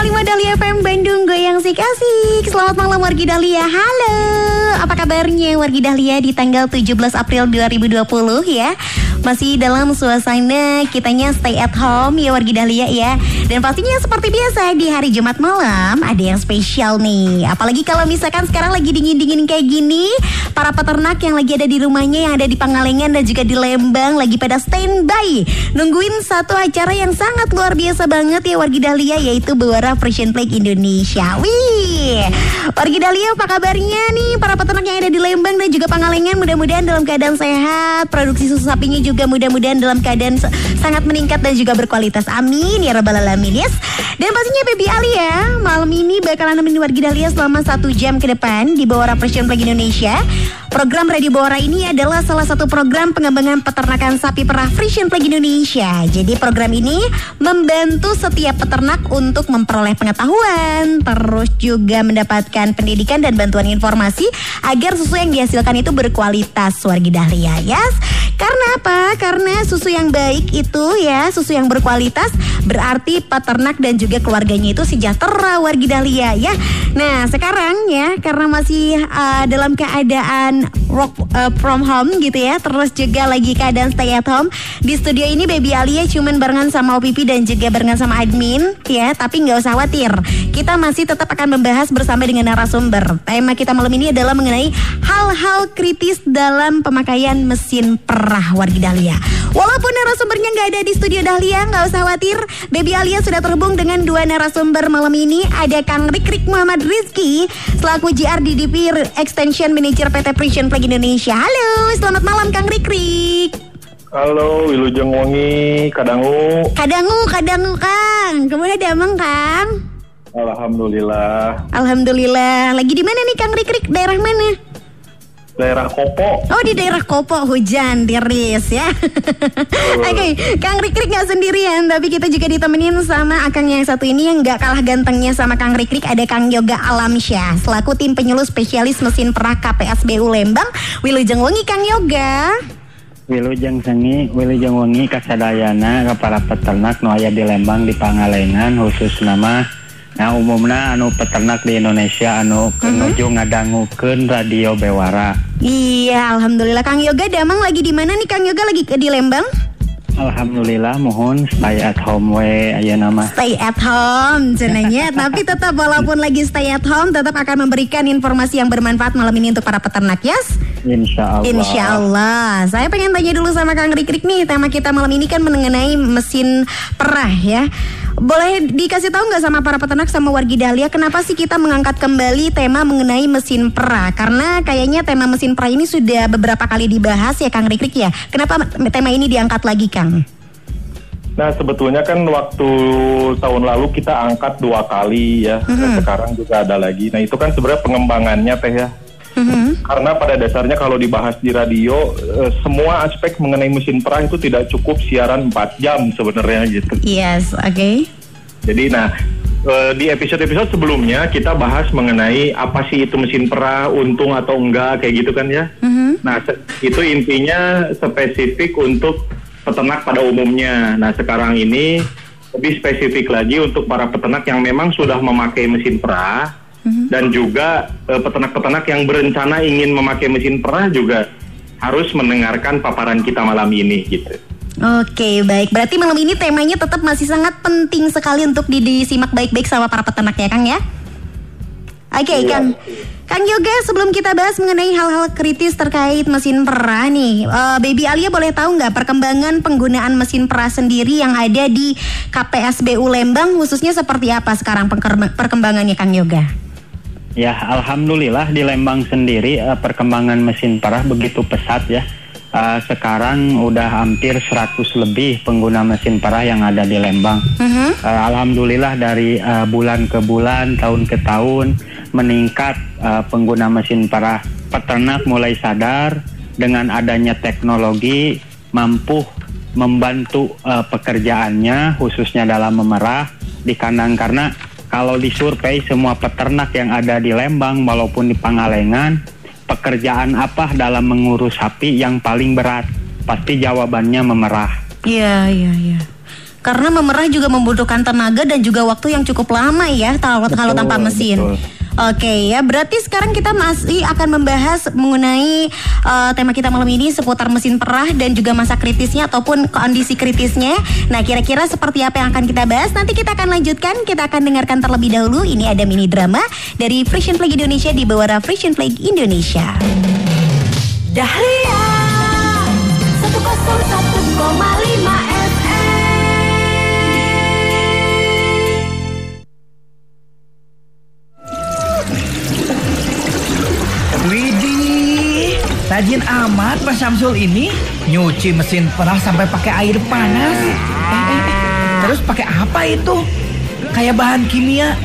105,5 Dahlia FM Bandung Goyang Sik Asik. Selamat malam Wargi Dahlia. Halo. Apa kabarnya Wargi Dahlia di tanggal 17 April 2020 ya? Masih dalam suasana kitanya stay at home ya Wargi Dahlia ya? Dan pastinya seperti biasa di hari Jumat malam ada yang spesial nih. Apalagi kalau misalkan sekarang lagi dingin-dingin kayak gini, para peternak yang lagi ada di rumahnya yang ada di Pangalengan dan juga di Lembang lagi pada standby nungguin satu acara yang sangat luar biasa banget ya wargi Dahlia yaitu Bewara Frisian Plague Indonesia. Wih, wargi Dahlia apa kabarnya nih para peternak yang ada di Lembang dan juga Pangalengan mudah-mudahan dalam keadaan sehat, produksi susu sapinya juga mudah-mudahan dalam keadaan sangat meningkat dan juga berkualitas. Amin ya rabbal alamin yes. Dan pastinya Baby Ali ya, malam ini bakalan nemenin wargi Dahlia selama satu jam ke depan di Bawara Frisian Plague Indonesia. Program Radio Bawara ini adalah salah satu program pengembangan peternakan sapi perah Frisian Plague Indonesia. Jadi program ini membantu setiap peternak untuk memperoleh pengetahuan, terus juga mendapatkan pendidikan dan bantuan informasi agar susu yang dihasilkan itu berkualitas wargi Dahlia, yes. Karena apa? Karena susu yang baik itu ya, susu yang berkualitas berarti peternak dan juga keluarganya itu sejahtera wargi Dahlia ya. Nah, sekarang ya karena masih uh, dalam keadaan work uh, from home gitu ya, terus juga lagi keadaan stay at home. Di studio ini Baby Alia cuman barengan sama OPP dan juga barengan sama admin ya, tapi nggak usah khawatir. Kita masih tetap akan membahas bersama dengan narasumber. Tema kita malam ini adalah mengenai hal-hal kritis dalam pemakaian mesin perah wargi Dahlia. Walaupun narasumbernya nggak ada di studio Dahlia, nggak usah khawatir. Baby Alia sudah terhubung dengan dua narasumber malam ini. Ada Kang Rikrik Muhammad Rizky selaku GR DDP Extension Manager PT Precision Plague Indonesia. Halo, selamat malam Kang Rikrik. Halo, Wilujeng Wangi, Kadangu. Kadangu, kadangu Kang. Kemudian ada Emang Kang. Alhamdulillah. Alhamdulillah. Lagi di mana nih Kang Rikrik? Daerah mana? Daerah Kopo. Oh di daerah Kopo hujan tiris ya. Oke, Kang Rikrik nggak sendirian, tapi kita juga ditemenin sama Akang yang satu ini yang nggak kalah gantengnya sama Kang Rikrik ada Kang Yoga Alamsyah selaku tim penyuluh spesialis mesin perah KPSBU Lembang. Wilujeng Wengi Kang Yoga. Wilujeng Sengi, Wilujeng Wengi kasadayana ke para peternak nu aya di Lembang di Pangalengan khusus nama Nah umumna anu peternak di Indonesia anu nuju ngadangukeun radio Bewara. Iya, alhamdulillah. Kang Yoga Damang lagi di mana nih? Kang Yoga lagi ke di Lembang? Alhamdulillah mohon stay at home we. Aya nama. Stay at home cenanya Tapi tetap walaupun lagi stay at home Tetap akan memberikan informasi yang bermanfaat malam ini untuk para peternak yes? Insya Allah. Insya Allah Saya pengen tanya dulu sama Kang Rikrik nih. Tema kita malam ini kan mengenai mesin perah ya boleh dikasih tahu nggak sama para peternak sama wargi Dahlia kenapa sih kita mengangkat kembali tema mengenai mesin perah? Karena kayaknya tema mesin perah ini sudah beberapa kali dibahas ya Kang Rikrik ya. Kenapa tema ini diangkat lagi Kang? Nah, sebetulnya kan waktu tahun lalu kita angkat dua kali ya. Dan sekarang juga ada lagi. Nah, itu kan sebenarnya pengembangannya teh ya. Mhm. Karena pada dasarnya kalau dibahas di radio, eh, semua aspek mengenai mesin perah itu tidak cukup siaran 4 jam sebenarnya gitu. Yes, oke. Jadi nah eh, di episode-episode sebelumnya kita bahas mengenai apa sih itu mesin perah, untung atau enggak kayak gitu kan ya. Mhm. Nah itu intinya spesifik untuk peternak pada umumnya. Nah sekarang ini lebih spesifik lagi untuk para peternak yang memang sudah memakai mesin perah dan juga eh, peternak-peternak yang berencana ingin memakai mesin perah juga harus mendengarkan paparan kita malam ini gitu. Oke, baik. Berarti malam ini temanya tetap masih sangat penting sekali untuk di- disimak baik-baik sama para peternak ya, Kang ya. Oke, Iya. Kang. Kang Yoga, sebelum kita bahas mengenai hal-hal kritis terkait mesin perah nih, eh, Baby Alia boleh tahu nggak perkembangan penggunaan mesin perah sendiri yang ada di KPSBU Lembang khususnya seperti apa sekarang perkembangannya, Kang Yoga? Ya, alhamdulillah di Lembang sendiri eh, perkembangan mesin perah begitu pesat ya. Eh, sekarang udah hampir 100 lebih pengguna mesin perah yang ada di Lembang. Eh, alhamdulillah dari bulan ke bulan, tahun ke tahun meningkat pengguna mesin perah. Peternak mulai sadar dengan adanya teknologi mampu membantu pekerjaannya khususnya dalam memerah di kandang karena kalau disurvei semua peternak yang ada di Lembang maupun di Pangalengan pekerjaan apa dalam mengurus sapi yang paling berat pasti jawabannya memerah Iya, iya, iya. Karena memerah juga membutuhkan tenaga dan juga waktu yang cukup lama ya kalau kalau tanpa mesin. betul. Oke ya, berarti sekarang kita masih akan membahas mengenai eh, tema kita malam ini seputar mesin perah dan juga masa kritisnya ataupun kondisi kritisnya. Nah, kira-kira seperti apa yang akan kita bahas? Nanti kita akan lanjutkan. Kita akan dengarkan terlebih dahulu. Ini ada mini drama dari Frisian Flag Indonesia di bawah Frisian Flag Indonesia. Dahlia 101,5 rajin amat Pak Samsul ini nyuci mesin perah sampai pakai air panas. Eh, eh, eh. Terus pakai apa itu? Kayak bahan kimia.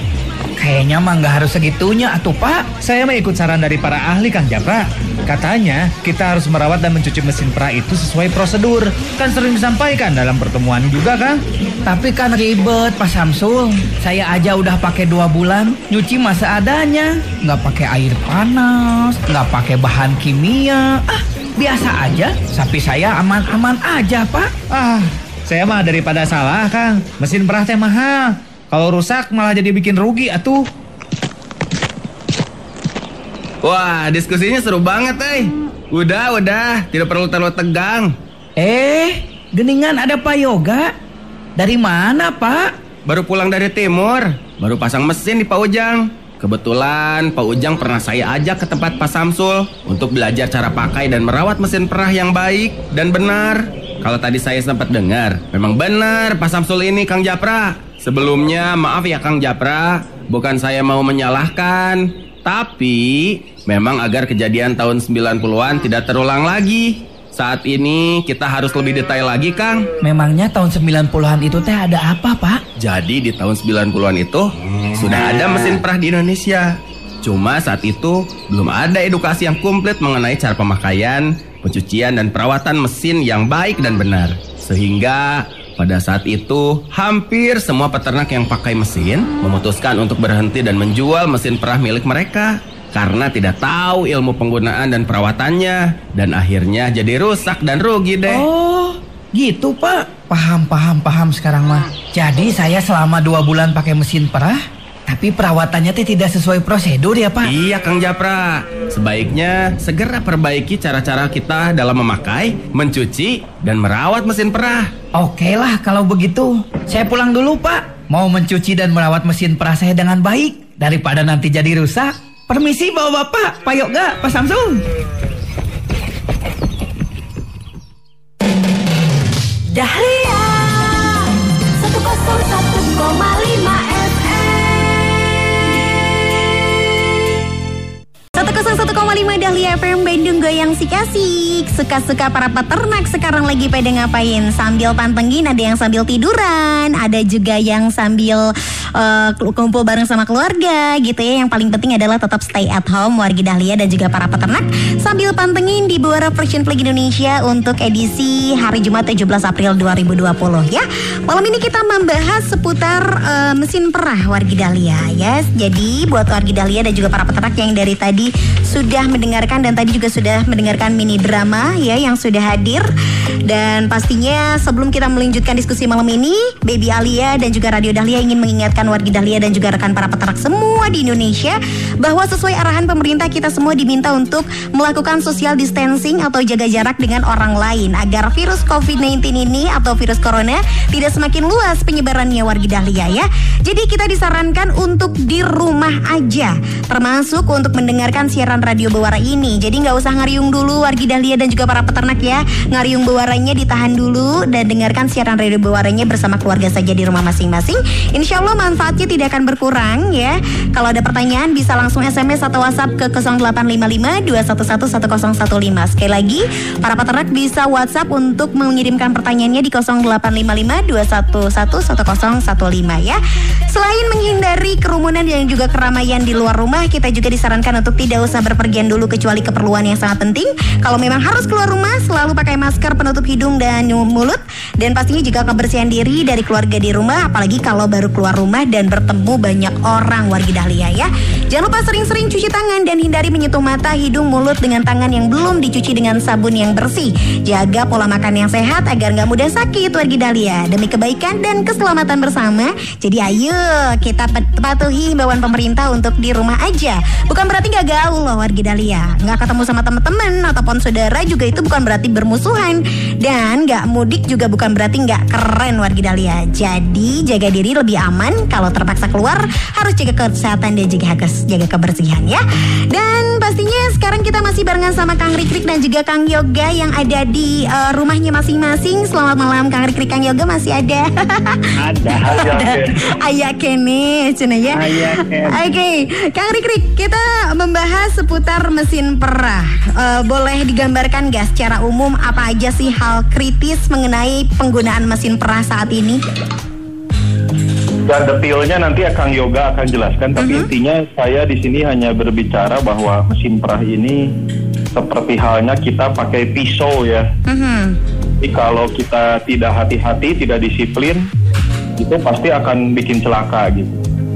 Kayaknya mah nggak harus segitunya atuh Pak. Saya mengikut saran dari para ahli Kang Japra. Katanya kita harus merawat dan mencuci mesin perah itu sesuai prosedur. Kan sering disampaikan dalam pertemuan juga Kang. Tapi kan ribet Pak Samsul. Saya aja udah pakai dua bulan nyuci masa adanya, nggak pakai air panas, nggak pakai bahan kimia. Ah, biasa aja. Sapi saya aman-aman aja Pak. Ah, saya mah daripada salah Kang. Mesin perah teh mahal. Kalau rusak malah jadi bikin rugi atuh. Wah, diskusinya seru banget, eh. Udah, udah, tidak perlu terlalu tegang. Eh, geningan ada Pak Yoga. Dari mana Pak? Baru pulang dari timur, baru pasang mesin di Pak Ujang. Kebetulan Pak Ujang pernah saya ajak ke tempat Pak Samsul untuk belajar cara pakai dan merawat mesin perah yang baik dan benar. Kalau tadi saya sempat dengar, memang benar Pak Samsul ini Kang Japra. Sebelumnya maaf ya Kang Japra, bukan saya mau menyalahkan, tapi memang agar kejadian tahun 90-an tidak terulang lagi. Saat ini kita harus lebih detail lagi Kang. Memangnya tahun 90-an itu teh ada apa Pak? Jadi di tahun 90-an itu sudah ada mesin perah di Indonesia. Cuma saat itu belum ada edukasi yang komplit mengenai cara pemakaian, pencucian dan perawatan mesin yang baik dan benar. Sehingga pada saat itu hampir semua peternak yang pakai mesin memutuskan untuk berhenti dan menjual mesin perah milik mereka karena tidak tahu ilmu penggunaan dan perawatannya dan akhirnya jadi rusak dan rugi deh. Oh, gitu Pak. Paham, paham, paham sekarang mah. Jadi saya selama dua bulan pakai mesin perah, tapi perawatannya teh tidak sesuai prosedur ya Pak? Iya Kang Japra, sebaiknya segera perbaiki cara-cara kita dalam memakai, mencuci, dan merawat mesin perah. Oke lah kalau begitu. Saya pulang dulu Pak. Mau mencuci dan merawat mesin perah saya dengan baik. Daripada nanti jadi rusak. Permisi bawa bapak, Pak Yoga, Pak Samsul. Dahlia 101,5 Dahlia FM Bandung Goyang si Kasih Suka-suka para peternak sekarang lagi pada ngapain? Sambil pantengin ada yang sambil tiduran Ada juga yang sambil eh, kumpul bareng sama keluarga gitu ya. Yang paling penting adalah tetap stay at home Wargi Dahlia dan juga para peternak. Sambil pantengin di Buara Fresh Flag Indonesia Untuk edisi hari Jumat 17 April 2020 ya. Malam ini kita membahas seputar eh, mesin perah Wargi Dahlia ya Jadi buat Wargi Dahlia dan juga para peternak yang dari tadi sudah mendengarkan dan tadi juga sudah mendengarkan mini drama ya yang sudah hadir. Dan pastinya sebelum kita melanjutkan diskusi malam ini Baby Alia dan juga Radio Dahlia ingin mengingatkan wargi Dahlia dan juga rekan para peternak semua di Indonesia bahwa sesuai arahan pemerintah kita semua diminta untuk melakukan social distancing atau jaga jarak dengan orang lain agar virus COVID-19 ini atau virus corona tidak semakin luas penyebarannya wargi Dahlia ya. Jadi kita disarankan untuk di rumah aja termasuk untuk mendengarkan siaran radio Bewara ini. Jadi nggak usah ngariung dulu wargi Dahlia dan juga para peternak ya. Ngariung Bewaranya ditahan dulu dan dengarkan siaran radio Bewaranya bersama keluarga saja di rumah masing-masing. Insya Allah manfaatnya tidak akan berkurang ya. Kalau ada pertanyaan bisa langsung SMS atau WhatsApp ke 0855 211 1015. Sekali lagi, para peternak bisa WhatsApp untuk mengirimkan pertanyaannya di 0855 211 1015 ya. Selain menghindari kerumunan dan juga keramaian di luar rumah, kita juga disarankan untuk tidak usah berpergian dulu kecuali keperluan yang sangat penting. Kalau memang harus keluar rumah, selalu pakai masker penutup hidung dan mulut dan pastinya juga kebersihan diri dari keluarga di rumah, apalagi kalau baru keluar rumah dan bertemu banyak orang wargi Dahlia ya. Jangan lupa sering-sering cuci tangan dan hindari menyentuh mata, hidung, mulut dengan tangan yang belum dicuci dengan sabun yang bersih. Jaga pola makan yang sehat agar nggak mudah sakit wargi Dahlia. Demi kebaikan dan keselamatan bersama. Jadi ayo kita pat- patuhi himbauan pemerintah untuk di rumah aja. Bukan berarti nggak gaul loh wargi Dahlia. Nggak ketemu sama teman-teman ataupun saudara juga itu bukan berarti bermusuhan. Dan nggak mudik juga bukan berarti nggak keren wargi Dahlia. Jadi jaga diri lebih aman. Kalau terpaksa keluar harus jaga kesehatan dan jaga jaga kebersihan ya. Dan pastinya sekarang kita masih barengan sama Kang Rikrik dan juga Kang Yoga yang ada di eh, rumahnya masing-masing. Selamat malam Kang Rikrik, Kang Yoga masih ada. Ada. Ayah kene, cina ya. Oke, Kang Rikrik, kita membahas seputar mesin perah. Eh, boleh digambarkan gak secara umum apa aja sih hal kritis mengenai penggunaan mesin perah saat ini? Dan detailnya nanti Kang Yoga akan jelaskan, tapi intinya saya di sini hanya berbicara bahwa mesin perah ini seperti halnya kita pakai pisau ya. Mhm. Jadi kalau kita tidak hati-hati, tidak disiplin, itu pasti akan bikin celaka gitu.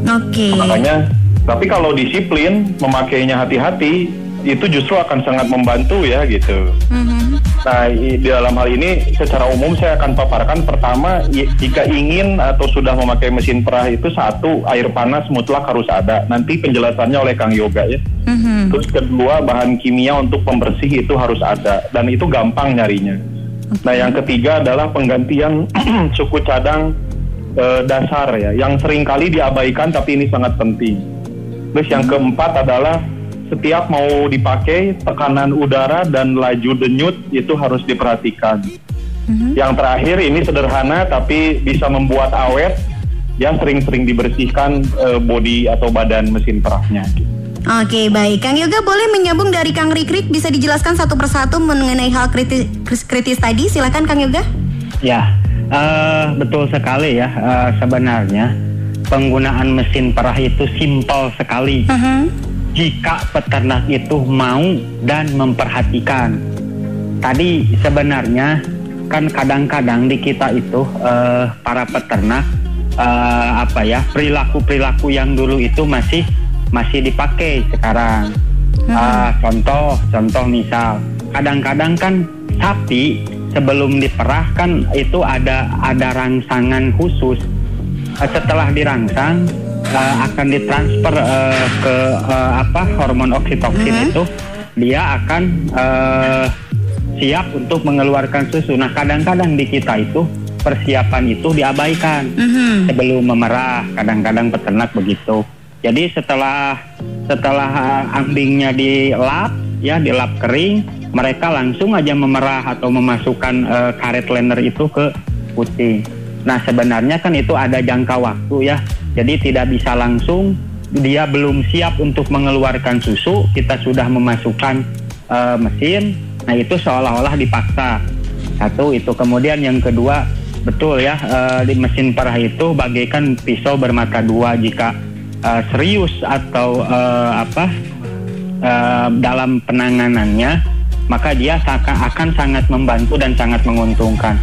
Oke. Makanya, tapi kalau disiplin, memakainya hati-hati, itu justru akan sangat membantu ya gitu. Mhm. Nah, di dalam hal ini secara umum saya akan paparkan pertama jika ingin atau sudah memakai mesin perah itu satu air panas mutlak harus ada. Nanti penjelasannya oleh Kang Yoga ya. Mhm. Terus kedua bahan kimia untuk pembersih itu harus ada dan itu gampang nyarinya. Nah, yang ketiga adalah penggantian suku cadang eh, dasar ya yang sering kali diabaikan tapi ini sangat penting. Terus yang keempat adalah setiap mau dipakai tekanan udara dan laju denyut itu harus diperhatikan. Yang terakhir ini sederhana tapi bisa membuat awet ya sering-sering dibersihkan eh, bodi atau badan mesin perahnya. Oke baik, Kang Yoga boleh menyambung dari Kang Rikrik bisa dijelaskan satu persatu mengenai hal kritis, kritis tadi. Silakan Kang Yoga. Ya, eh, betul sekali ya. Eh, sebenarnya penggunaan mesin perah itu simpel sekali. Jika peternak itu mau dan memperhatikan. Tadi sebenarnya kan kadang-kadang di kita itu eh, para peternak eh, apa ya perilaku-perilaku yang dulu itu masih masih dipakai sekarang. Ah, contoh, contoh misal, kadang-kadang kan sapi sebelum diperah kan itu ada ada rangsangan khusus. Setelah dirangsang eh, akan ditransfer eh, ke eh, apa hormon oksitoksin itu, dia akan eh, siap untuk mengeluarkan susu. Nah, kadang-kadang di kita itu persiapan itu diabaikan Mhm. sebelum memerah. Kadang-kadang peternak begitu. Jadi setelah setelah uh, ambingnya dilap, ya dilap kering, mereka langsung aja memerah atau memasukkan uh, karet liner itu ke kucing. Nah sebenarnya kan itu ada jangka waktu ya. Jadi tidak bisa langsung dia belum siap untuk mengeluarkan susu, kita sudah memasukkan uh, mesin. Nah itu seolah-olah dipaksa. Satu itu kemudian yang kedua betul ya eh, di mesin perah itu bagaikan pisau bermata dua jika eh, serius atau apa dalam penanganannya maka dia akan sangat membantu dan sangat menguntungkan.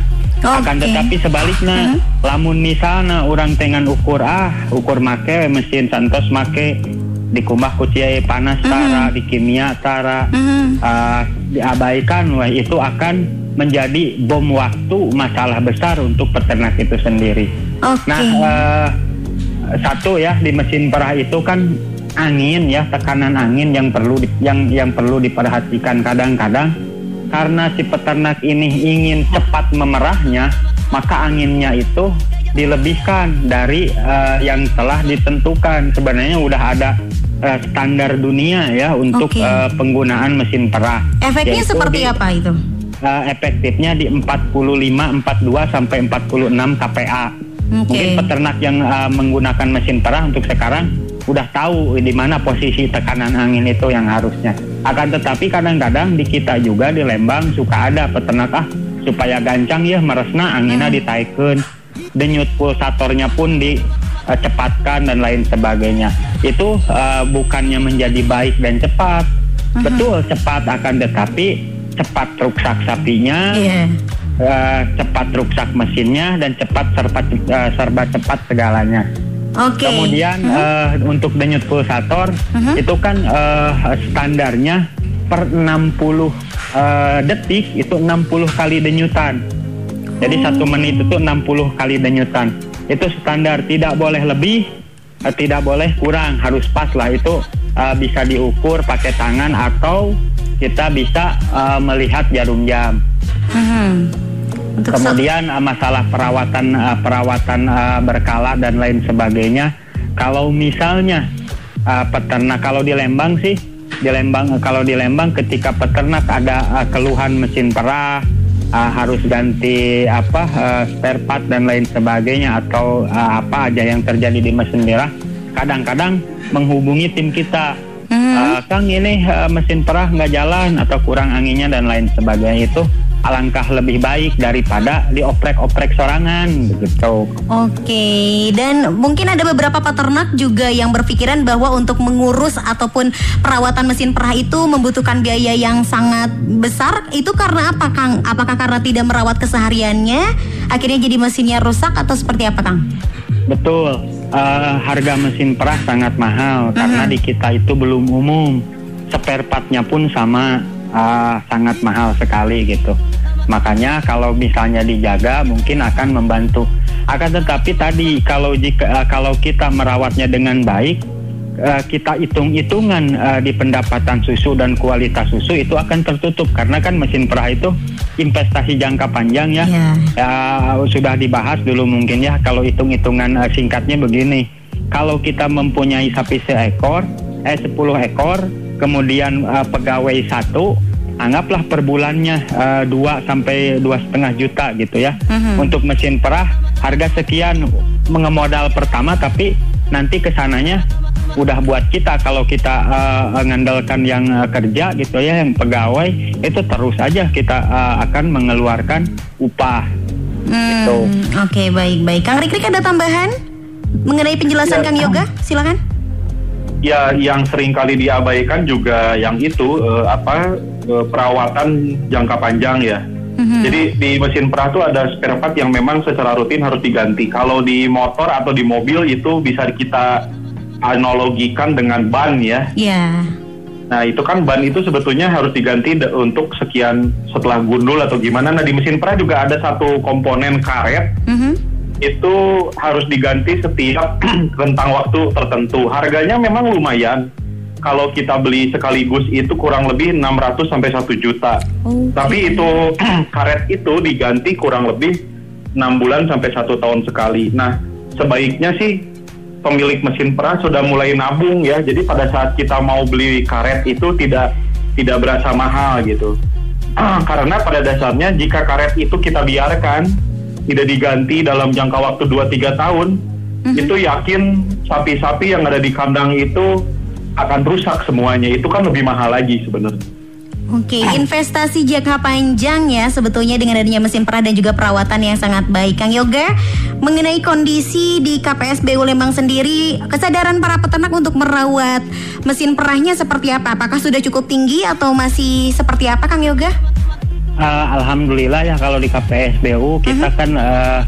Akan Oke. tetapi sebaliknya, lamun misalnya orang dengan ukur ah ukur make mesin santos make dikumbah ku ciai panas tara di kimia tara Mhm. uh, diabaikan wah itu akan menjadi bom waktu masalah besar untuk peternak itu sendiri. Oke. Nah, uh, satu ya di mesin perah itu kan angin ya tekanan angin yang perlu di- yang yang perlu diperhatikan kadang-kadang karena si peternak ini ingin cepat memerahnya maka anginnya itu dilebihkan dari uh, yang telah ditentukan sebenarnya udah ada uh, standar dunia ya untuk Oke. uh, penggunaan mesin perah Efeknya Yaitu seperti di- apa itu? uh, efektifnya di 45 42 sampai 46 kPa. Oke. Mungkin peternak yang uh, menggunakan mesin perah untuk sekarang udah tahu di mana posisi tekanan angin itu yang harusnya. Akan tetapi kadang-kadang di kita juga di Lembang suka ada peternak ah supaya gancang ya meresna anginnya ditaikun denyut pulsatornya pun dicepatkan dan lain sebagainya. Itu uh, bukannya menjadi baik dan cepat. Betul cepat akan tetapi cepat rusak sapinya, Iya. eh, cepat rusak mesinnya dan cepat serba eh, serba cepat segalanya. Oke. Kemudian eh, untuk denyut pulsator Mhm. itu kan eh, standarnya per 60 eh, detik itu 60 kali denyutan. Jadi satu menit itu 60 kali denyutan. Itu standar, tidak boleh lebih, eh, tidak boleh kurang, harus pas lah itu eh, bisa diukur pakai tangan atau kita bisa eh, melihat jarum jam. Mhm. Untuk Kemudian uh, masalah perawatan uh, perawatan uh, berkala dan lain sebagainya. Kalau misalnya uh, peternak kalau di Lembang sih di Lembang kalau di Lembang ketika peternak ada uh, keluhan mesin perah uh, harus ganti apa uh, spare part dan lain sebagainya atau uh, apa aja yang terjadi di mesin merah kadang-kadang menghubungi tim kita. Uh, Kang ini uh, mesin perah nggak jalan atau kurang anginnya dan lain sebagainya itu alangkah lebih baik daripada dioprek-oprek sorangan begitu. Oke, dan mungkin ada beberapa peternak juga yang berpikiran bahwa untuk mengurus ataupun perawatan mesin perah itu membutuhkan biaya yang sangat besar. Itu karena apa, Kang? Apakah karena tidak merawat kesehariannya, akhirnya jadi mesinnya rusak atau seperti apa, Kang? Betul. uh, harga mesin perah sangat mahal karena di kita itu belum umum. Spare partnya pun sama uh, sangat mahal sekali gitu. Makanya kalau misalnya dijaga mungkin akan membantu. Akan tetapi tadi kalau jika uh, kalau kita merawatnya dengan baik, uh, kita hitung-hitungan uh, di pendapatan susu dan kualitas susu itu akan tertutup karena kan mesin perah itu investasi jangka panjang ya. Iya. Ya, sudah dibahas dulu mungkin ya kalau hitung-hitungan eh, singkatnya begini. Kalau kita mempunyai sapi seekor, eh 10 ekor, kemudian eh, pegawai satu, anggaplah per bulannya eh, dua sampai dua setengah juta gitu ya. Mhm. Untuk mesin perah harga sekian mengemodal pertama tapi nanti ke sananya udah buat kita kalau kita eh, ngandalkan yang eh, kerja gitu ya yang pegawai itu terus aja kita eh, akan mengeluarkan upah Hmm, Gitu. Oke, baik-baik. Kang Rikrik ada tambahan mengenai penjelasan Ya. Kang Yoga? Silakan. Ya, yang sering kali diabaikan juga yang itu eh, apa eh, perawatan jangka panjang ya. Mhm. Jadi di mesin perah tuh ada spare part yang memang secara rutin harus diganti. Kalau di motor atau di mobil itu bisa kita analogikan dengan ban ya. Ya. Nah itu kan ban itu sebetulnya harus diganti untuk sekian setelah gundul atau gimana. Nah di mesin perah juga ada satu komponen karet Mhm. Itu harus diganti setiap rentang waktu tertentu. Harganya memang lumayan. Kalau kita beli sekaligus itu kurang lebih 600 sampai 1 juta. Oke. Tapi itu karet itu diganti kurang lebih 6 bulan sampai satu tahun sekali. Nah, sebaiknya sih pemilik mesin perah sudah mulai nabung ya. Jadi pada saat kita mau beli karet itu tidak tidak berasa mahal gitu. Karena pada dasarnya jika karet itu kita biarkan tidak diganti dalam jangka waktu 2-3 tahun, itu yakin sapi-sapi yang ada di kandang itu akan rusak semuanya. Itu kan lebih mahal lagi sebenarnya. Oke, investasi jangka panjang ya sebetulnya dengan adanya mesin perah dan juga perawatan yang sangat baik. Kang Yoga, mengenai kondisi di KPSBU Lembang sendiri, kesadaran para peternak untuk merawat mesin perahnya seperti apa? Apakah sudah cukup tinggi atau masih seperti apa Kang Yoga? Eh, Alhamdulillah ya kalau di KPSBU kita kan eh,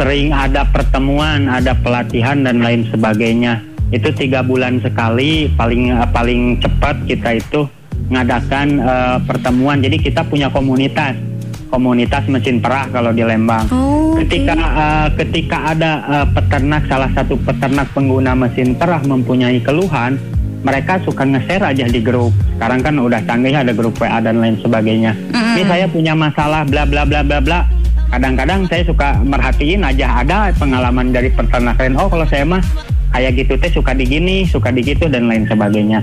sering ada pertemuan, ada pelatihan dan lain sebagainya. Itu tiga bulan sekali, paling eh, paling cepat kita itu ngadakan eh, pertemuan. Jadi kita punya komunitas, komunitas mesin perah kalau di Lembang. Oh. Ketika eh, ketika ada eh, peternak salah satu peternak pengguna mesin perah mempunyai keluhan, mereka suka nge-share aja di grup. Sekarang kan udah canggih ada grup WA dan lain sebagainya. Ini saya punya masalah bla bla bla bla bla. Kadang-kadang saya suka merhatiin aja ada pengalaman dari peternak lain. Oh kalau saya mah kayak gitu teh suka digini, suka digitu dan lain sebagainya.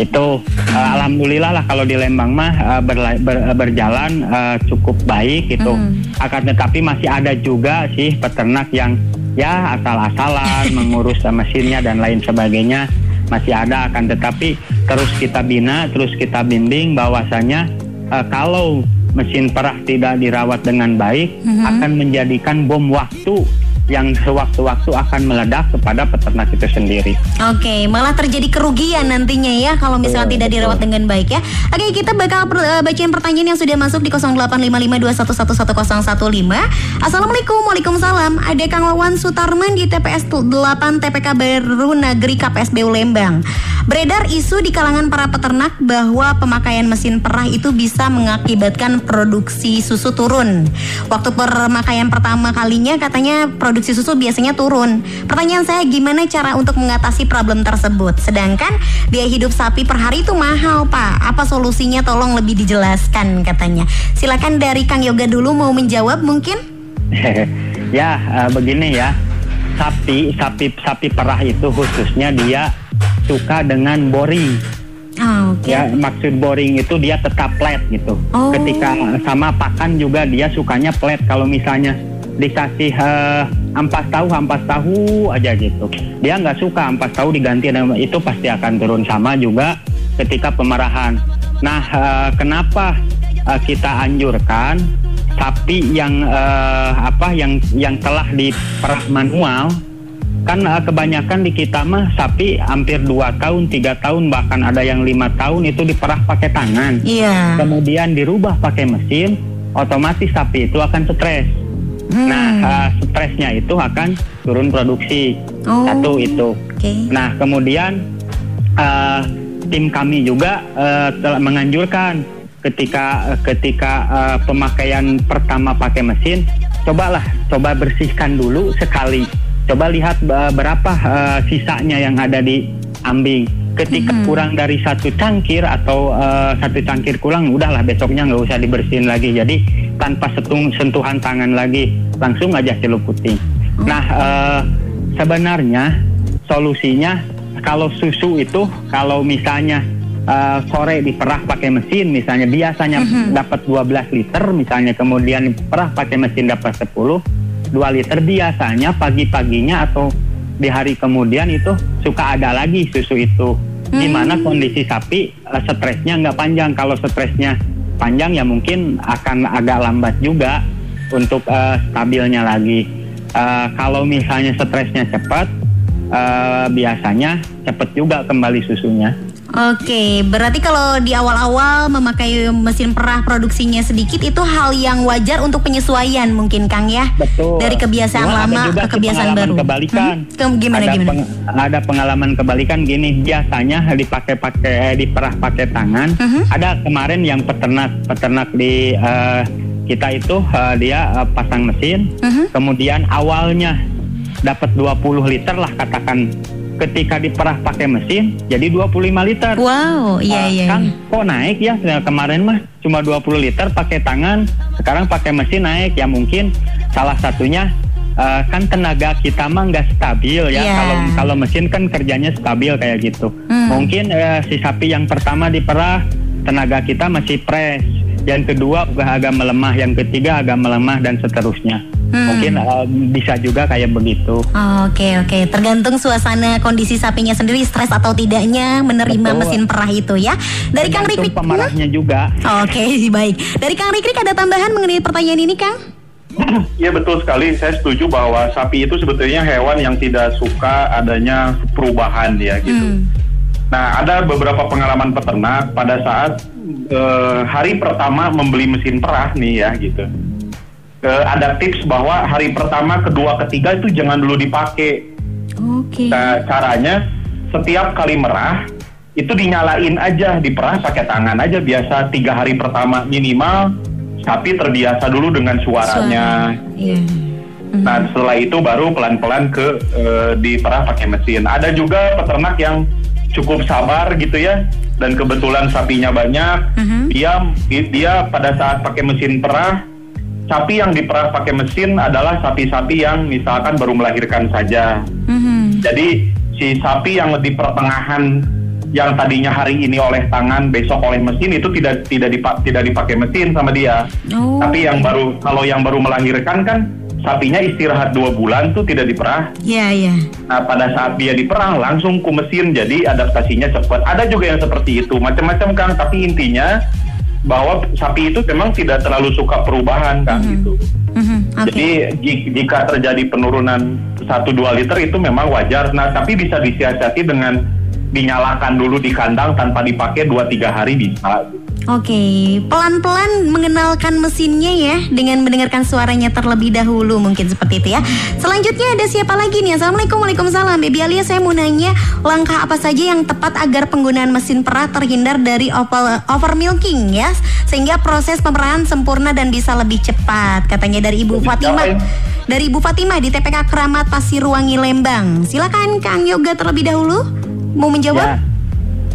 Itu eh, alhamdulillah lah kalau di Lembang mah eh, berla- ber- berjalan eh, cukup baik gitu. Hmm. Akan tetapi masih ada juga sih peternak yang ya asal-asalan mengurus mesinnya dan lain sebagainya masih ada akan tetapi terus kita bina, terus kita bimbing bahwasanya eh, kalau mesin perah tidak dirawat dengan baik Mhm. akan menjadikan bom waktu yang sewaktu-waktu akan meledak kepada peternak itu sendiri. Oke, malah terjadi kerugian nantinya ya kalau misalnya Betul, tidak dirawat betul. dengan baik ya. Oke, kita bakal per- eh, bacain pertanyaan yang sudah masuk di 085521111015. Assalamualaikum, Waalaikumsalam. Ada Kang Wawan Sutarman di TPS 8 TPK Baru Negeri KPSBU Lembang. Beredar isu di kalangan para peternak bahwa pemakaian mesin perah itu bisa mengakibatkan produksi susu turun. Waktu pemakaian pertama kalinya katanya produksi susu biasanya turun. Pertanyaan saya gimana cara untuk mengatasi problem tersebut? Sedangkan biaya hidup sapi per hari itu mahal, Pak. Apa solusinya? Tolong lebih dijelaskan katanya. Silakan dari Kang Yoga dulu mau menjawab mungkin? ya eh, begini ya sapi sapi sapi perah itu khususnya dia suka dengan boring Ah, oke. ya maksud boring itu dia tetap flat gitu Oh. ketika sama pakan juga dia sukanya flat kalau misalnya dikasih eh, ampas tahu ampas tahu aja gitu. Dia nggak suka ampas tahu diganti dengan itu pasti akan turun sama juga ketika pemerahan. Nah eh, kenapa eh, kita anjurkan sapi yang eh, apa yang yang telah diperah manual? Kan eh, kebanyakan di kita mah sapi hampir dua tahun tiga tahun bahkan ada yang lima tahun itu diperah pakai tangan. Iya. kemudian dirubah pakai mesin otomatis sapi itu akan stres Hmm. nah eh, stresnya itu akan turun produksi Oh. satu itu Oke. nah kemudian eh, tim kami juga eh, telah menganjurkan ketika ketika eh, pemakaian pertama pakai mesin cobalah coba bersihkan dulu sekali coba lihat eh, berapa eh, sisanya yang ada di ambing ketika Mhm. kurang dari satu cangkir atau eh, satu cangkir kurang udahlah besoknya nggak usah dibersihin lagi jadi tanpa setung, sentuhan tangan lagi langsung aja celuputin nah eh, sebenarnya solusinya kalau susu itu kalau misalnya eh, sore diperah pakai mesin misalnya biasanya dapat 12 liter misalnya kemudian diperah pakai mesin dapat 10 2 liter biasanya pagi-paginya atau di hari kemudian itu suka ada lagi susu itu. Gimana kondisi sapi eh, stresnya nggak panjang. Kalau stresnya panjang ya mungkin akan agak lambat juga untuk eh, stabilnya lagi. Eh, kalau misalnya stresnya cepat eh, biasanya cepat juga kembali susunya Oke, berarti kalau di awal-awal memakai mesin perah produksinya sedikit itu hal yang wajar untuk penyesuaian mungkin Kang ya. Betul. Dari kebiasaan Cuma ada lama ke kebiasaan baru. Kebalikan. Hmm? Ke- Gimana ada gimana? peng- ada pengalaman kebalikan gini, biasanya dipakai-pakai eh, diperah pakai tangan. Mhm. Ada kemarin yang peternak peternak di eh, kita itu eh, dia eh, pasang mesin, Mhm. kemudian awalnya dapat 20 liter lah katakan. Ketika diperah pakai mesin jadi 25 liter. Wow, iya Eh, iya. Kang, iya. kok naik ya? Nah, Kemarin mah cuma 20 liter pakai tangan, sekarang pakai mesin naik. Ya mungkin salah satunya eh, kan tenaga kita mah nggak stabil ya. Iya. Kalau kalau mesin kan kerjanya stabil kayak gitu. Hmm. Mungkin eh, si sapi yang pertama diperah tenaga kita masih fresh. Yang kedua agak melemah, yang ketiga agak melemah dan seterusnya. Hmm. Mungkin eh, bisa juga kayak begitu. Oke oke, tergantung suasana kondisi sapinya sendiri stres atau tidaknya menerima Betul. mesin perah itu ya. Dari Kang Rikrik. Hmm? pemarahnya juga. Oke baik. Dari Kang Rikrik ada tambahan mengenai pertanyaan ini Kang? Iya betul sekali. Saya setuju bahwa sapi itu sebetulnya hewan yang tidak suka adanya perubahan ya gitu. Hmm. Nah ada beberapa pengalaman peternak pada saat eh, hari pertama membeli mesin perah nih ya gitu. Eh, ada tips bahwa hari pertama, kedua, ketiga itu jangan dulu dipakai. Oke. Nah, caranya setiap kali merah itu dinyalain aja, diperah pakai tangan aja biasa tiga hari pertama minimal sapi terbiasa dulu dengan suaranya. Iya. Nah setelah itu baru pelan-pelan ke eh, diperah pakai mesin. Ada juga peternak yang cukup sabar gitu ya dan kebetulan sapinya banyak. Mhm. Dia dia pada saat pakai mesin perah sapi yang diperah pakai mesin adalah sapi-sapi yang misalkan baru melahirkan saja. Mhm. Jadi si sapi yang di pertengahan yang tadinya hari ini oleh tangan, besok oleh mesin itu tidak tidak dipa- tidak dipakai mesin sama dia. Oh. Tapi yang baru kalau yang baru melahirkan kan sapinya istirahat dua bulan tuh tidak diperah. Iya iya. Nah pada saat dia diperah langsung ke mesin jadi adaptasinya cepat. Ada juga yang seperti itu macam-macam kan. Tapi intinya bahwa sapi itu memang tidak terlalu suka perubahan kan gitu. Mhm. Oke. Jadi ji- jika terjadi penurunan 1-2 liter itu memang wajar. Nah tapi bisa disiasati dengan dinyalakan dulu di kandang tanpa dipakai 2-3 hari bisa. Oke, pelan-pelan mengenalkan mesinnya ya dengan mendengarkan suaranya terlebih dahulu mungkin seperti itu ya. Selanjutnya ada siapa lagi nih? Assalamualaikum, waalaikumsalam. Baby Alia, saya mau nanya langkah apa saja yang tepat agar penggunaan mesin perah terhindar dari over, over milking ya, sehingga proses pemerahan sempurna dan bisa lebih cepat. Katanya dari Ibu Fatimah. Dari Ibu Fatimah di TPK Keramat Pasiruangi Lembang. Silakan Kang Yoga terlebih dahulu mau menjawab. Ya,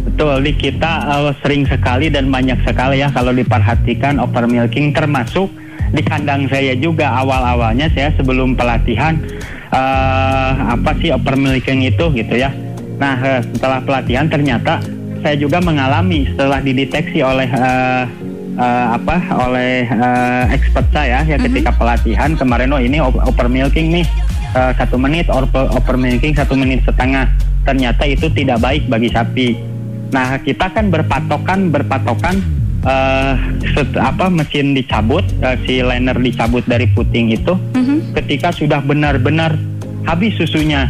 betul. Di kita eh, sering sekali dan banyak sekali ya kalau diperhatikan over milking termasuk di kandang saya juga awal-awalnya saya sebelum pelatihan eh, apa sih over milking itu gitu ya. Nah eh, setelah pelatihan ternyata saya juga mengalami setelah dideteksi oleh eh, eh, apa oleh eh, expert saya ya ketika pelatihan kemarin oh ini o- over milking nih eh, satu menit over, over milking satu menit setengah ternyata itu tidak baik bagi sapi. Nah kita kan berpatokan berpatokan eh, set- apa mesin dicabut eh, si liner dicabut dari puting itu Mhm. ketika sudah benar-benar habis susunya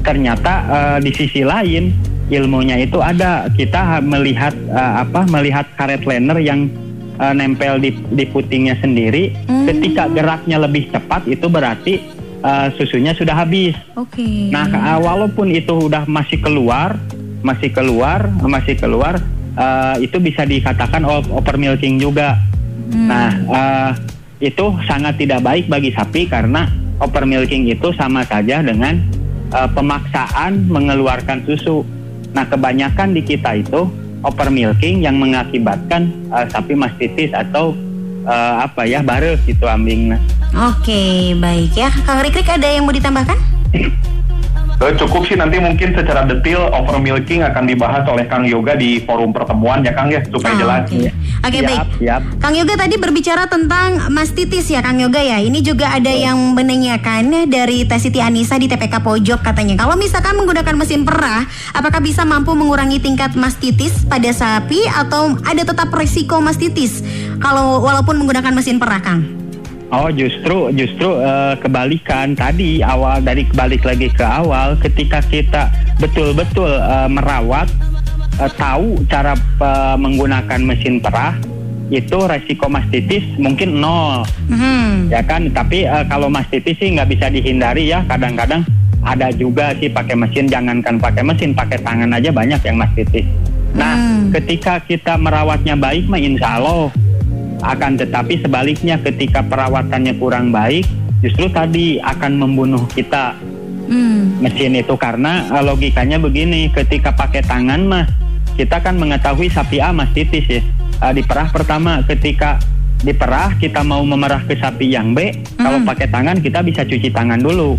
ternyata eh, di sisi lain ilmunya itu ada kita ha- melihat eh, apa melihat karet liner yang eh, nempel di, di putingnya sendiri Hmm. ketika geraknya lebih cepat itu berarti eh, susunya sudah habis Oke. Nah, uh, walaupun itu udah masih keluar, masih keluar, masih keluar, uh, itu bisa dikatakan over milking juga. Hmm. Nah, uh, itu sangat tidak baik bagi sapi karena over milking itu sama saja dengan uh, pemaksaan mengeluarkan susu. Nah, kebanyakan di kita itu over milking yang mengakibatkan uh, sapi mastitis atau uh, apa ya bare gitu ambing. Oke, baik ya. Kang Rikrik ada yang mau ditambahkan? Cukup sih nanti mungkin secara detail over milking akan dibahas oleh Kang Yoga di forum pertemuan ya Kang ya supaya Ah, jelas. Oke, Oke, Siap, baik. siap. Kang Yoga tadi berbicara tentang mastitis ya Kang Yoga ya. Ini juga ada yang menanyakan dari Teh Siti Anissa di TPK Pojok katanya. Kalau misalkan menggunakan mesin perah, apakah bisa mampu mengurangi tingkat mastitis pada sapi atau ada tetap resiko mastitis kalau walaupun menggunakan mesin perah, Kang? Oh justru justru eh, kebalikan tadi awal dari kebalik lagi ke awal ketika kita betul-betul eh, merawat eh, tahu cara eh, menggunakan mesin perah itu resiko mastitis mungkin nol. Mhm. ya kan? Tapi eh, kalau mastitis sih nggak bisa dihindari ya. Kadang-kadang ada juga sih pakai mesin jangankan pakai mesin pakai tangan aja banyak yang mastitis nah Hmm. ketika kita merawatnya baik mah insya Allah akan tetapi sebaliknya ketika perawatannya kurang baik justru tadi akan membunuh kita Hmm. mesin itu karena eh, logikanya begini ketika pakai tangan mah kita kan mengetahui sapi A mastitis ya Eh, diperah pertama ketika diperah kita mau memerah ke sapi yang B kalau Hmm. pakai tangan kita bisa cuci tangan dulu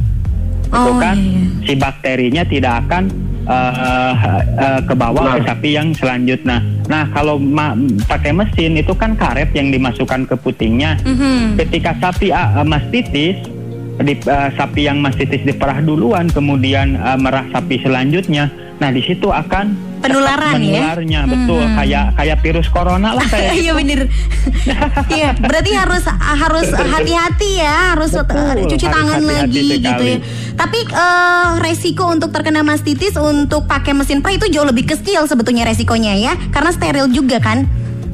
itu Oh, kan iya. si bakterinya tidak akan eh, eh, ke bawah ke Benar. sapi yang selanjutnya nah kalau ma- pakai mesin itu kan karet yang dimasukkan ke putingnya Mhm. ketika sapi uh, uh, mastitis di uh, sapi yang mastitis diperah duluan kemudian uh, merah sapi selanjutnya nah di situ akan Penularan ya? menularnya betul Mhm. kayak kayak virus corona lah kayak Iya bener. Iya, berarti harus harus hati-hati ya, harus Betul, cuci harus tangan hati-hati lagi gitu sekali. ya. Tapi eh, resiko untuk terkena mastitis untuk pakai mesin perah itu jauh lebih kecil sebetulnya resikonya ya, karena steril juga kan,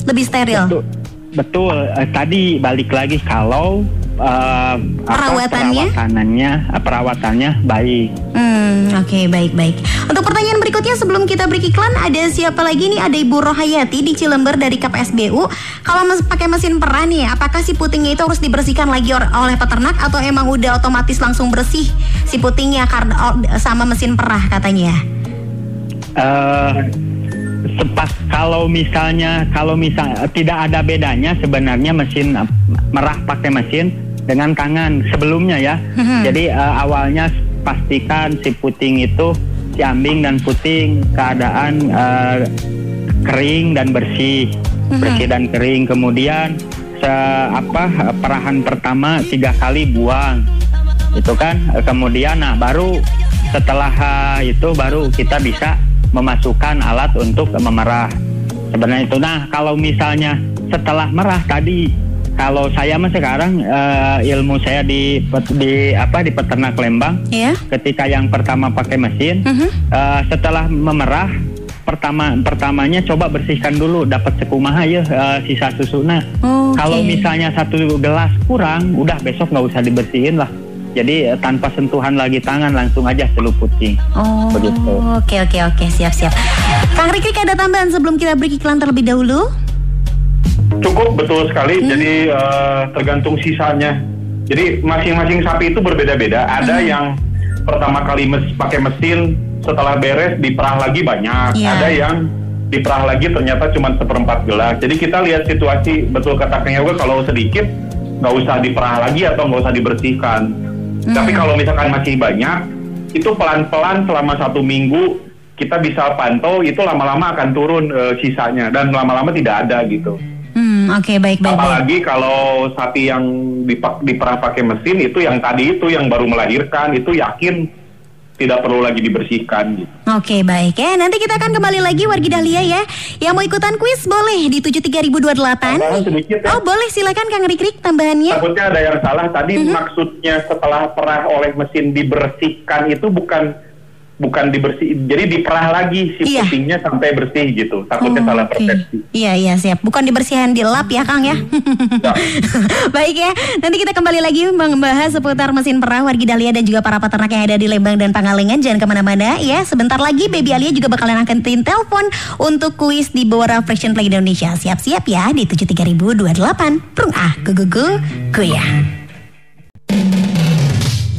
lebih steril. betul. Betul. Eh, tadi balik lagi kalau uh, apa, Perawatannya? perawatannya uh, perawatannya baik Hmm, oke baik baik. Untuk pertanyaan berikutnya sebelum kita break iklan ada siapa lagi nih? Ada Ibu Rohayati di Cilember dari KPSBU. Kalau mes- pakai mesin perah nih, apakah si putingnya itu harus dibersihkan lagi oleh peternak atau emang udah otomatis langsung bersih si putingnya karena oh, sama mesin perah katanya? eh sepas kalau misalnya kalau misal tidak ada bedanya sebenarnya mesin eh, merah pakai mesin dengan tangan sebelumnya ya. Mhm. Jadi eh, awalnya pastikan si puting itu si ambing dan puting keadaan eh, kering dan bersih, Mhm. bersih dan kering. Kemudian se apa perahan pertama tiga kali buang, itu kan. Kemudian nah baru setelah eh, itu baru kita bisa memasukkan alat untuk memerah. Sebenarnya itu. Nah kalau misalnya setelah merah tadi kalau saya mah sekarang eh, ilmu saya di di apa di peternak Lembang Ya. ketika yang pertama pakai mesin Mhm. eh, setelah memerah pertama pertamanya coba bersihkan dulu dapat sekumaha ya eh, sisa susuna Oke. kalau misalnya satu gelas kurang udah besok nggak usah dibersihin lah jadi eh, tanpa sentuhan lagi tangan langsung aja seluputi Oh, Begitu. oke oke oke siap siap. Kang Rikrik ada tambahan sebelum kita break iklan terlebih dahulu? Cukup betul sekali. Jadi eh, tergantung sisanya. Jadi masing-masing sapi itu berbeda-beda. Ada yang pertama kali mes- pakai mesin setelah beres diperah lagi banyak. Iya. Ada yang diperah lagi ternyata cuma seperempat gelas. Jadi kita lihat situasi betul kata Kang Yoga kalau sedikit nggak usah diperah lagi atau nggak usah dibersihkan. Tapi kalau misalkan masih banyak itu pelan-pelan selama satu minggu kita bisa pantau itu lama-lama akan turun eh, sisanya dan lama-lama tidak ada gitu. Hmm, oke baik baik baik. Apalagi kalau sapi yang dipak diperah pakai mesin itu yang tadi itu yang baru melahirkan itu yakin tidak perlu lagi dibersihkan gitu. Oke baik ya Nanti kita akan kembali lagi Wargi Dahlia ya Yang mau ikutan kuis boleh di 73028 Tambahan sedikit ya. Oh boleh silakan Kang Rikrik tambahannya Takutnya ada yang salah tadi Mhm. maksudnya setelah perah oleh mesin dibersihkan itu bukan bukan dibersih jadi diperah lagi si Iya. putingnya sampai bersih gitu. Takutnya Oh, salah oke. persepsi. Iya iya siap Bukan dibersihan di lap ya Kang ya Ya. Baik ya Nanti kita kembali lagi Membahas seputar mesin perah Wargi Dahlia dan juga para peternak yang ada di Lembang dan Pangalengan Jangan ke mana-mana ya Sebentar lagi Baby Alia juga bakalan angkatin telepon Untuk kuis di Bawara Fashion Play Indonesia Siap-siap ya Di 73028 Prung ah Gugugu Kuya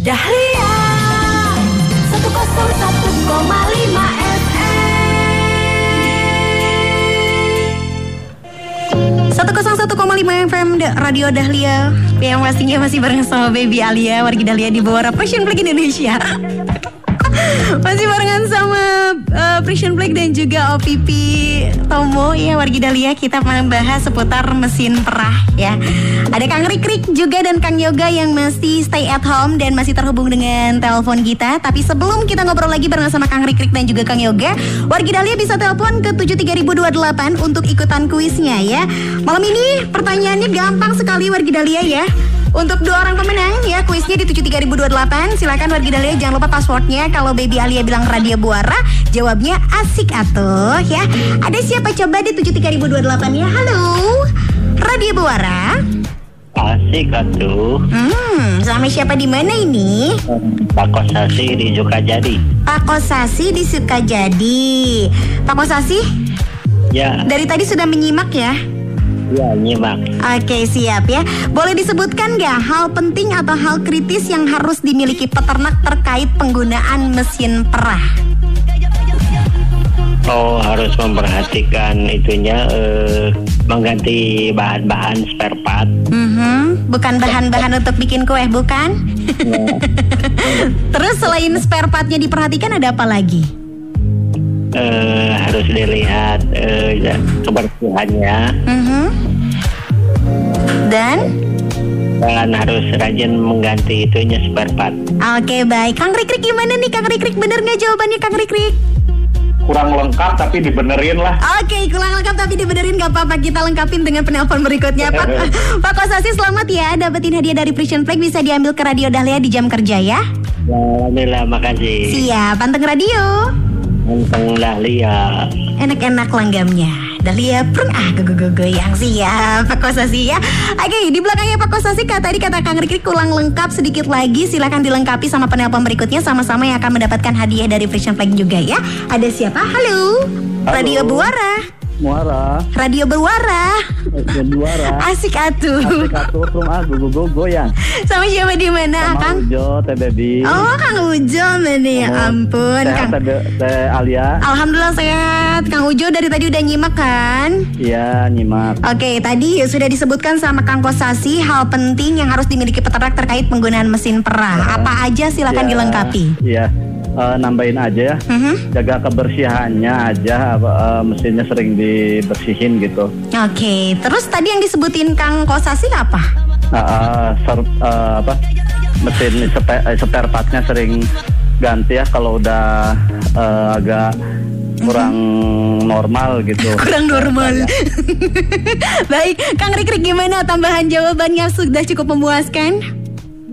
Dahlia 101,5 FM Radio Dahlia. Yang pastinya masih bareng sama Baby Alia Wargi Dahlia di Bawara Fashion Play Indonesia Masih barengan sama uh, Precision Black dan juga OPP Tomo ya Wargi Dahlia kita membahas seputar mesin perah ya. Ada Kang Rikrik juga dan Kang Yoga yang masih stay at home dan masih terhubung dengan telepon kita. Tapi sebelum kita ngobrol lagi bareng sama Kang Rikrik dan juga Kang Yoga, Wargi Dahlia bisa telepon ke 73028 untuk ikutan kuisnya ya. Malam ini pertanyaannya gampang sekali Wargi Dahlia ya. Untuk dua orang pemenang ya kuisnya di 73028 Silakan wargi Dahlia jangan lupa passwordnya. Kalau Baby Alia bilang Radio Buara Jawabnya asik atuh ya. Ada siapa coba di 73028 ya? Halo Radio Buara? Asik atuh. Hmm sama siapa di mana ini? Pak Kosasi di Sukajadi. Pak Kosasi di Sukajadi. Pak Kosasi? Ya. Dari tadi sudah menyimak ya ya nyimak Oke siap ya Boleh disebutkan nggak hal penting atau hal kritis yang harus dimiliki peternak terkait penggunaan mesin perah Oh harus memperhatikan itunya eh, mengganti bahan-bahan spare part. Mhm, Bukan bahan-bahan untuk bikin kue bukan? Terus selain spare partnya diperhatikan ada apa lagi? Eh, harus dilihat ya, kebersihannya. Mhm. Dan? Dan harus rajin mengganti itunya spare part. Oke baik. Kang Rikrik gimana nih? Kang Rikrik Bener nggak jawabannya Kang Rikrik? Kurang lengkap tapi dibenerin lah. Oke kurang lengkap tapi dibenerin. Gak apa-apa Kita lengkapin dengan penelpon berikutnya. Pak Pak Kosasi selamat ya. Dapetin hadiah dari Precision Flag. Bisa diambil ke Radio Dahlia di jam kerja ya Ya, Alhamdulillah makasih. Siap. Panteng radio Untung Dahlia. Enak-enak langgamnya. Dahlia prung ah go go go go yang siap Pak Kosasi ya Oke di belakangnya Pak Kosasi kata tadi kata Kang Rikrik kurang lengkap sedikit lagi. Silahkan dilengkapi sama penelpon berikutnya. Sama-sama yang akan mendapatkan hadiah dari Precision Flag juga ya. Ada siapa? Halo, Radio Buara Muara, Radio Berwara juara. Asik atuh Katur rumah gugu goyang. Sama siapa di mana Kang? Ujo, Teh Baby. Oh Kang Ujo mana ya ampun Kang Teh Alia. Alhamdulillah sehat Kang Ujo dari tadi udah nyimak kan? Iya, nyimak. Oke, tadi sudah disebutkan sama Kang Kosasi hal penting yang harus dimiliki peternak terkait penggunaan mesin perah. Apa aja silakan Ya, dilengkapi. Iya. Eh, nambahin aja ya. Mhm. Jaga kebersihannya aja eh, mesinnya sering dibersihin gitu. Oke, terus tadi yang disebutin Kang Kosasi apa? Nah, eh, ser- eh, apa mesin spare, spare partnya sering ganti ya kalau udah eh, agak kurang normal gitu. Kurang normal. Baik, Kang Rikrik gimana tambahan jawabannya sudah cukup memuaskan?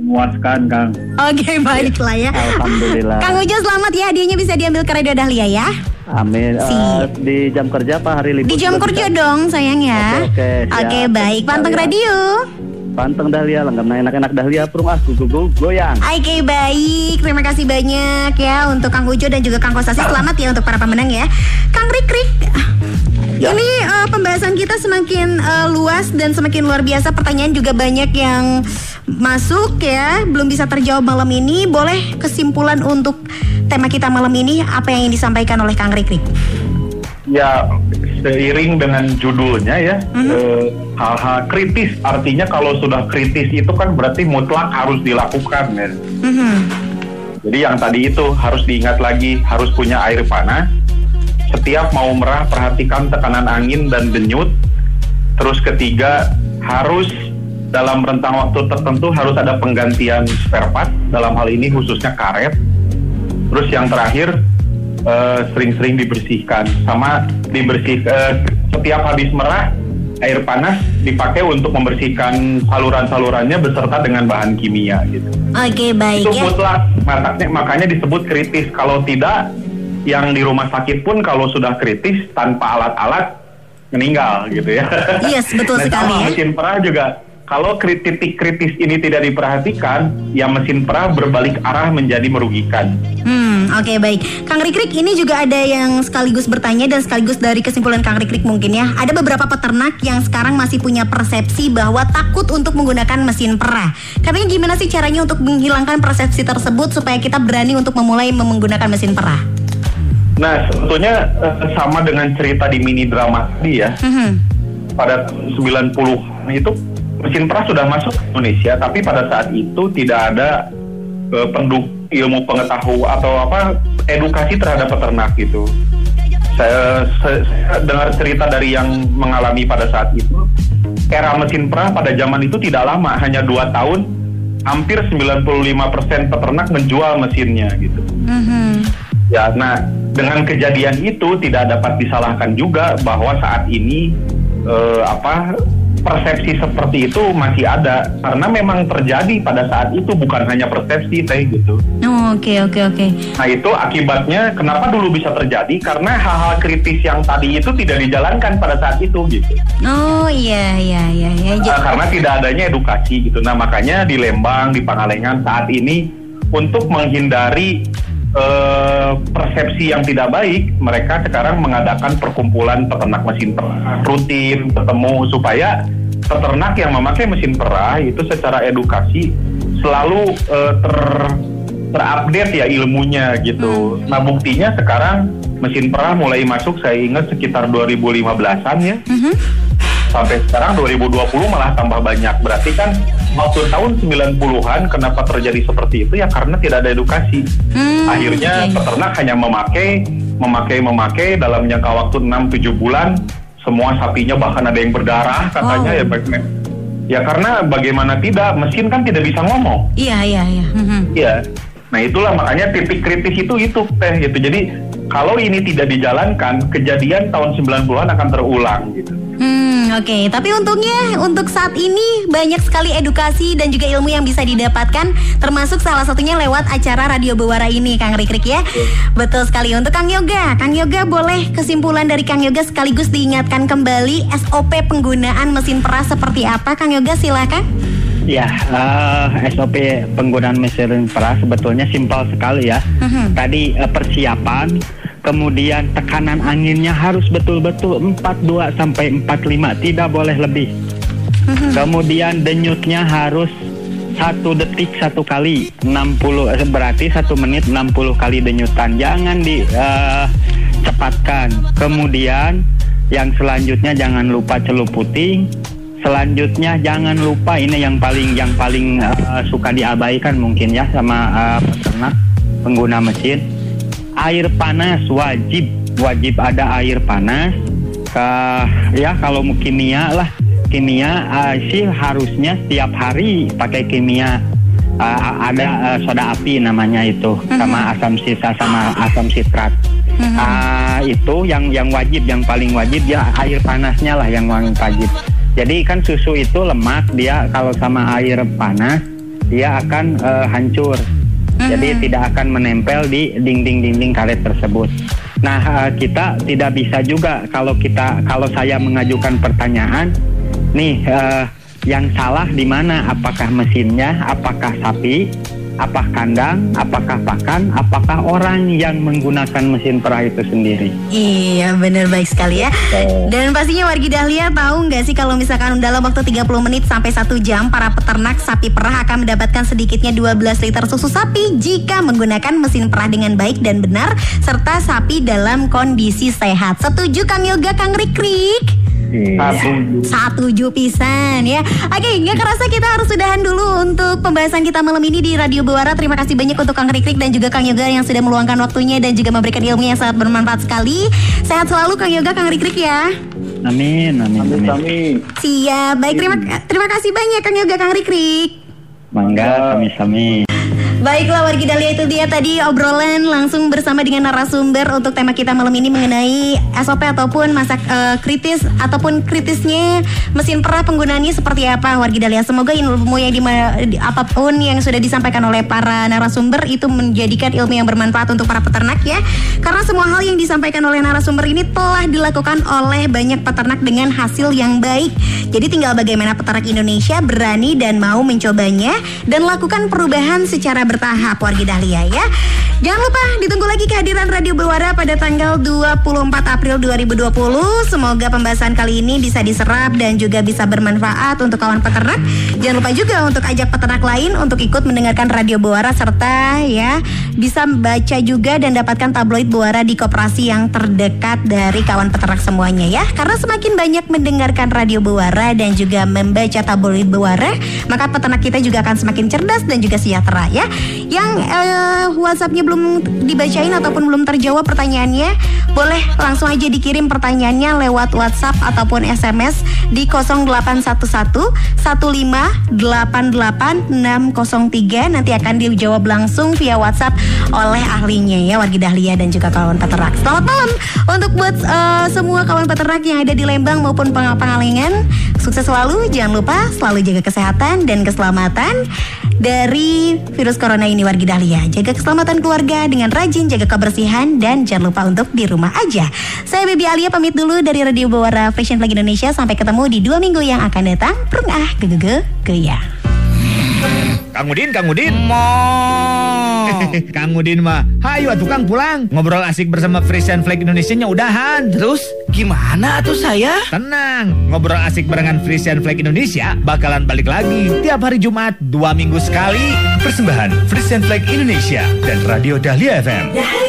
Memuaskan Kang. Oke, baiklah ya. Alhamdulillah. Kang Ujo selamat ya, hadiahnya bisa diambil ke Radio Dahlia ya. Amin. Sip. di jam kerja apa hari libur? Di jam kerja bisa? dong sayang ya. Oke, oke, siap. Oke, baik. Panteng Dahlia. radio. Panteng Dahlia, lenggam enak-enak Dahlia, perung ah, gugu goyang. Oke baik, terima kasih banyak ya untuk Kang Ujo dan juga Kang Kostasi Selamat ya untuk para pemenang ya Kang Rik Rik Ya. Ini eh, pembahasan kita semakin eh, luas dan semakin luar biasa Pertanyaan juga banyak yang masuk ya Belum bisa terjawab malam ini Boleh kesimpulan untuk tema kita malam ini Apa yang ingin disampaikan oleh Kang Rik Rik? Ya seiring dengan judulnya ya eh, hal-hal kritis artinya kalau sudah kritis itu kan berarti mutlak harus dilakukan ya. Mhm. Jadi yang tadi itu harus diingat lagi harus punya air panas. Setiap mau merah perhatikan tekanan angin dan denyut. Terus ketiga harus dalam rentang waktu tertentu harus ada penggantian spare part dalam hal ini khususnya karet. Terus yang terakhir eh, sering-sering dibersihkan. Sama dibersih eh, setiap habis merah air panas dipakai untuk membersihkan saluran-salurannya beserta dengan bahan kimia gitu. Oke baik itu ya. mutlak makanya, makanya disebut kritis. Kalau tidak yang di rumah sakit pun kalau sudah kritis tanpa alat-alat meninggal gitu ya. Yes, betul Nah, sekali sama ya. mesin perah juga kalau kri- titik kritis ini tidak diperhatikan ya mesin perah berbalik arah menjadi merugikan Hmm, oke baik. Kang Rikrik ini juga ada yang sekaligus bertanya dan sekaligus dari kesimpulan Kang Rikrik mungkin ya. Ada beberapa peternak yang sekarang masih punya persepsi bahwa takut untuk menggunakan mesin perah. Katanya gimana sih caranya untuk menghilangkan persepsi tersebut supaya kita berani untuk memulai menggunakan mesin perah? nah sebetulnya eh, sama dengan cerita di mini drama tadi ya Mhm. pada 90 itu mesin perah sudah masuk ke Indonesia tapi pada saat itu tidak ada eh, penduk ilmu pengetahuan atau apa edukasi terhadap peternak gitu. Saya, saya, saya dengar cerita dari yang mengalami pada saat itu era mesin perah pada zaman itu tidak lama hanya dua tahun hampir 95% peternak menjual mesinnya gitu. Mhm. Ya, nah dengan kejadian itu tidak dapat disalahkan juga bahwa saat ini eh, apa persepsi seperti itu masih ada karena memang terjadi pada saat itu bukan hanya persepsi teh gitu. Oh, Oke oke oke. Nah itu akibatnya kenapa dulu bisa terjadi karena hal-hal kritis yang tadi itu tidak dijalankan pada saat itu gitu. Oh iya iya iya iya. Ja- karena tidak adanya edukasi gitu. Nah makanya di Lembang, di Pangalengan saat ini untuk menghindari eh, persepsi yang tidak baik, mereka sekarang mengadakan perkumpulan peternak mesin perah rutin bertemu supaya peternak yang memakai mesin perah itu secara edukasi selalu eh, ter terupdate ya ilmunya gitu. Nah buktinya sekarang mesin perah mulai masuk saya ingat sekitar 2015an ya Mhm. sampai sekarang 2020 malah tambah banyak. Berarti kan waktu tahun 90-an kenapa terjadi seperti itu ya karena tidak ada edukasi. Hmm, Akhirnya oke. peternak hanya memakai memakai memakai dalam jangka waktu 6-7 bulan semua sapinya bahkan ada yang berdarah katanya Wow. ya baik- ya karena bagaimana tidak mesin kan tidak bisa ngomong. Iya iya iya. Mhm. Iya. Nah itulah makanya titik kritis itu itu teh gitu. Jadi kalau ini tidak dijalankan, kejadian tahun 90-an akan terulang gitu. Hmm, oke. Tapi untungnya untuk saat ini banyak sekali edukasi dan juga ilmu yang bisa didapatkan, termasuk salah satunya lewat acara Radio Bewara ini, Kang Rikrik ya. Betul sekali. Untuk Kang Yoga, Kang Yoga boleh kesimpulan dari Kang Yoga sekaligus diingatkan kembali SOP penggunaan mesin perah seperti apa, Kang Yoga silakan. Ya, eh, SOP penggunaan mesin perah sebetulnya simpel sekali ya. Mhm. Tadi eh, persiapan, kemudian tekanan anginnya harus betul-betul 42 sampai 45, tidak boleh lebih. Kemudian denyutnya harus satu detik satu kali 60 eh, berarti satu menit 60 kali denyutan. Jangan di eh, cepatkan. Kemudian yang selanjutnya jangan lupa celup putih selanjutnya jangan lupa ini yang paling yang paling eh, suka diabaikan mungkin ya sama eh, peternak pengguna mesin air panas wajib. Wajib ada air panas. Ke- ya kalau mau kimia lah. Kimia eh, sih harusnya setiap hari pakai kimia. Eh, ada eh, soda api namanya itu sama asam sisa sama asam sitrat. Ah, itu yang yang wajib, yang paling wajib. Ya air panasnya lah yang paling wajib. Jadi kan susu itu lemak, dia kalau sama air panas dia akan eh, hancur. Jadi tidak akan menempel di dinding-dinding karet tersebut. Nah, eh, kita tidak bisa juga kalau kita kalau saya mengajukan pertanyaan, nih eh, yang salah di mana? Apakah mesinnya? Apakah sapi? Apakah kandang? Apakah pakan? Apakah orang yang menggunakan mesin perah itu sendiri? Iya bener baik sekali ya Dan pastinya wargi Dahlia tahu nggak sih kalau misalkan dalam waktu 30 menit sampai 1 jam Para peternak sapi perah akan mendapatkan sedikitnya 12 liter susu sapi Jika menggunakan mesin perah dengan baik dan benar Serta sapi dalam kondisi sehat Setuju Kang Yoga, Kang Rikrik? Iya. Satu pisan ya. Oke nggak kerasa kita harus sudahan dulu Untuk pembahasan kita malam ini di Radio Buara. Terima kasih banyak untuk Kang Rikrik dan juga Kang Yoga Yang sudah meluangkan waktunya dan juga memberikan ilmu yang sangat bermanfaat sekali. Sehat selalu Kang Yoga, Kang Rikrik ya. Amin, amin, amin. Kami Siap, baik. Terima terima kasih banyak Kang Yoga, Kang Rikrik. Mangga, sami-sami. Baiklah wargi Dahlia itu dia tadi obrolan langsung bersama dengan narasumber untuk tema kita malam ini mengenai SOP ataupun masa eh, kritis ataupun kritisnya mesin perah penggunaannya seperti apa wargi Dahlia. Semoga ilmu yang dima- di- apa pun yang sudah disampaikan oleh para narasumber itu menjadikan ilmu yang bermanfaat untuk para peternak ya. Karena semua hal yang disampaikan oleh narasumber ini telah dilakukan oleh banyak peternak dengan hasil yang baik. Jadi tinggal bagaimana peternak Indonesia berani dan mau mencobanya dan lakukan perubahan secara bertahap wargi Dahlia ya. Jangan lupa ditunggu lagi kehadiran Radio Bewara pada tanggal 24 April 2020. Semoga pembahasan kali ini bisa diserap dan juga bisa bermanfaat untuk kawan peternak. Jangan lupa juga untuk ajak peternak lain untuk ikut mendengarkan Radio Bewara serta ya bisa baca juga dan dapatkan tabloid Bewara di koperasi yang terdekat dari kawan peternak semuanya ya. Karena semakin banyak mendengarkan Radio Bewara dan juga membaca tabloid Bewara, maka peternak kita juga akan semakin cerdas dan juga sejahtera ya. Yang eh, WhatsAppnya belum dibacain ataupun belum terjawab pertanyaannya, boleh langsung aja dikirim pertanyaannya lewat WhatsApp ataupun SMS di 0811 1588 603 nanti akan dijawab langsung via WhatsApp oleh ahlinya ya wargi Dahlia dan juga kawan peternak. Selamat malam untuk buat eh, semua kawan peternak yang ada di Lembang maupun Peng- Pengalengan. Sukses selalu, jangan lupa selalu jaga kesehatan dan keselamatan dari virus corona ini wargi Dahlia. Jaga keselamatan keluarga dengan rajin jaga kebersihan dan jangan lupa untuk di rumah aja. Saya Baby Alia pamit dulu dari Radio Bawara Fashion Flag Indonesia sampai ketemu di dua minggu yang akan datang. Prung ah, gegege, geya. Kang Udin, Kang Udin. Mo. Kang Udin mah, hayu atuh Kang pulang. Ngobrol asik bersama Frisian Flag Indonesia-nya udahan. Terus gimana tuh saya? Tenang, ngobrol asik barengan Frisian Flag Indonesia bakalan balik lagi tiap hari Jumat dua minggu sekali. Persembahan Frisian Flag Indonesia dan Radio Dahlia FM. Dahlia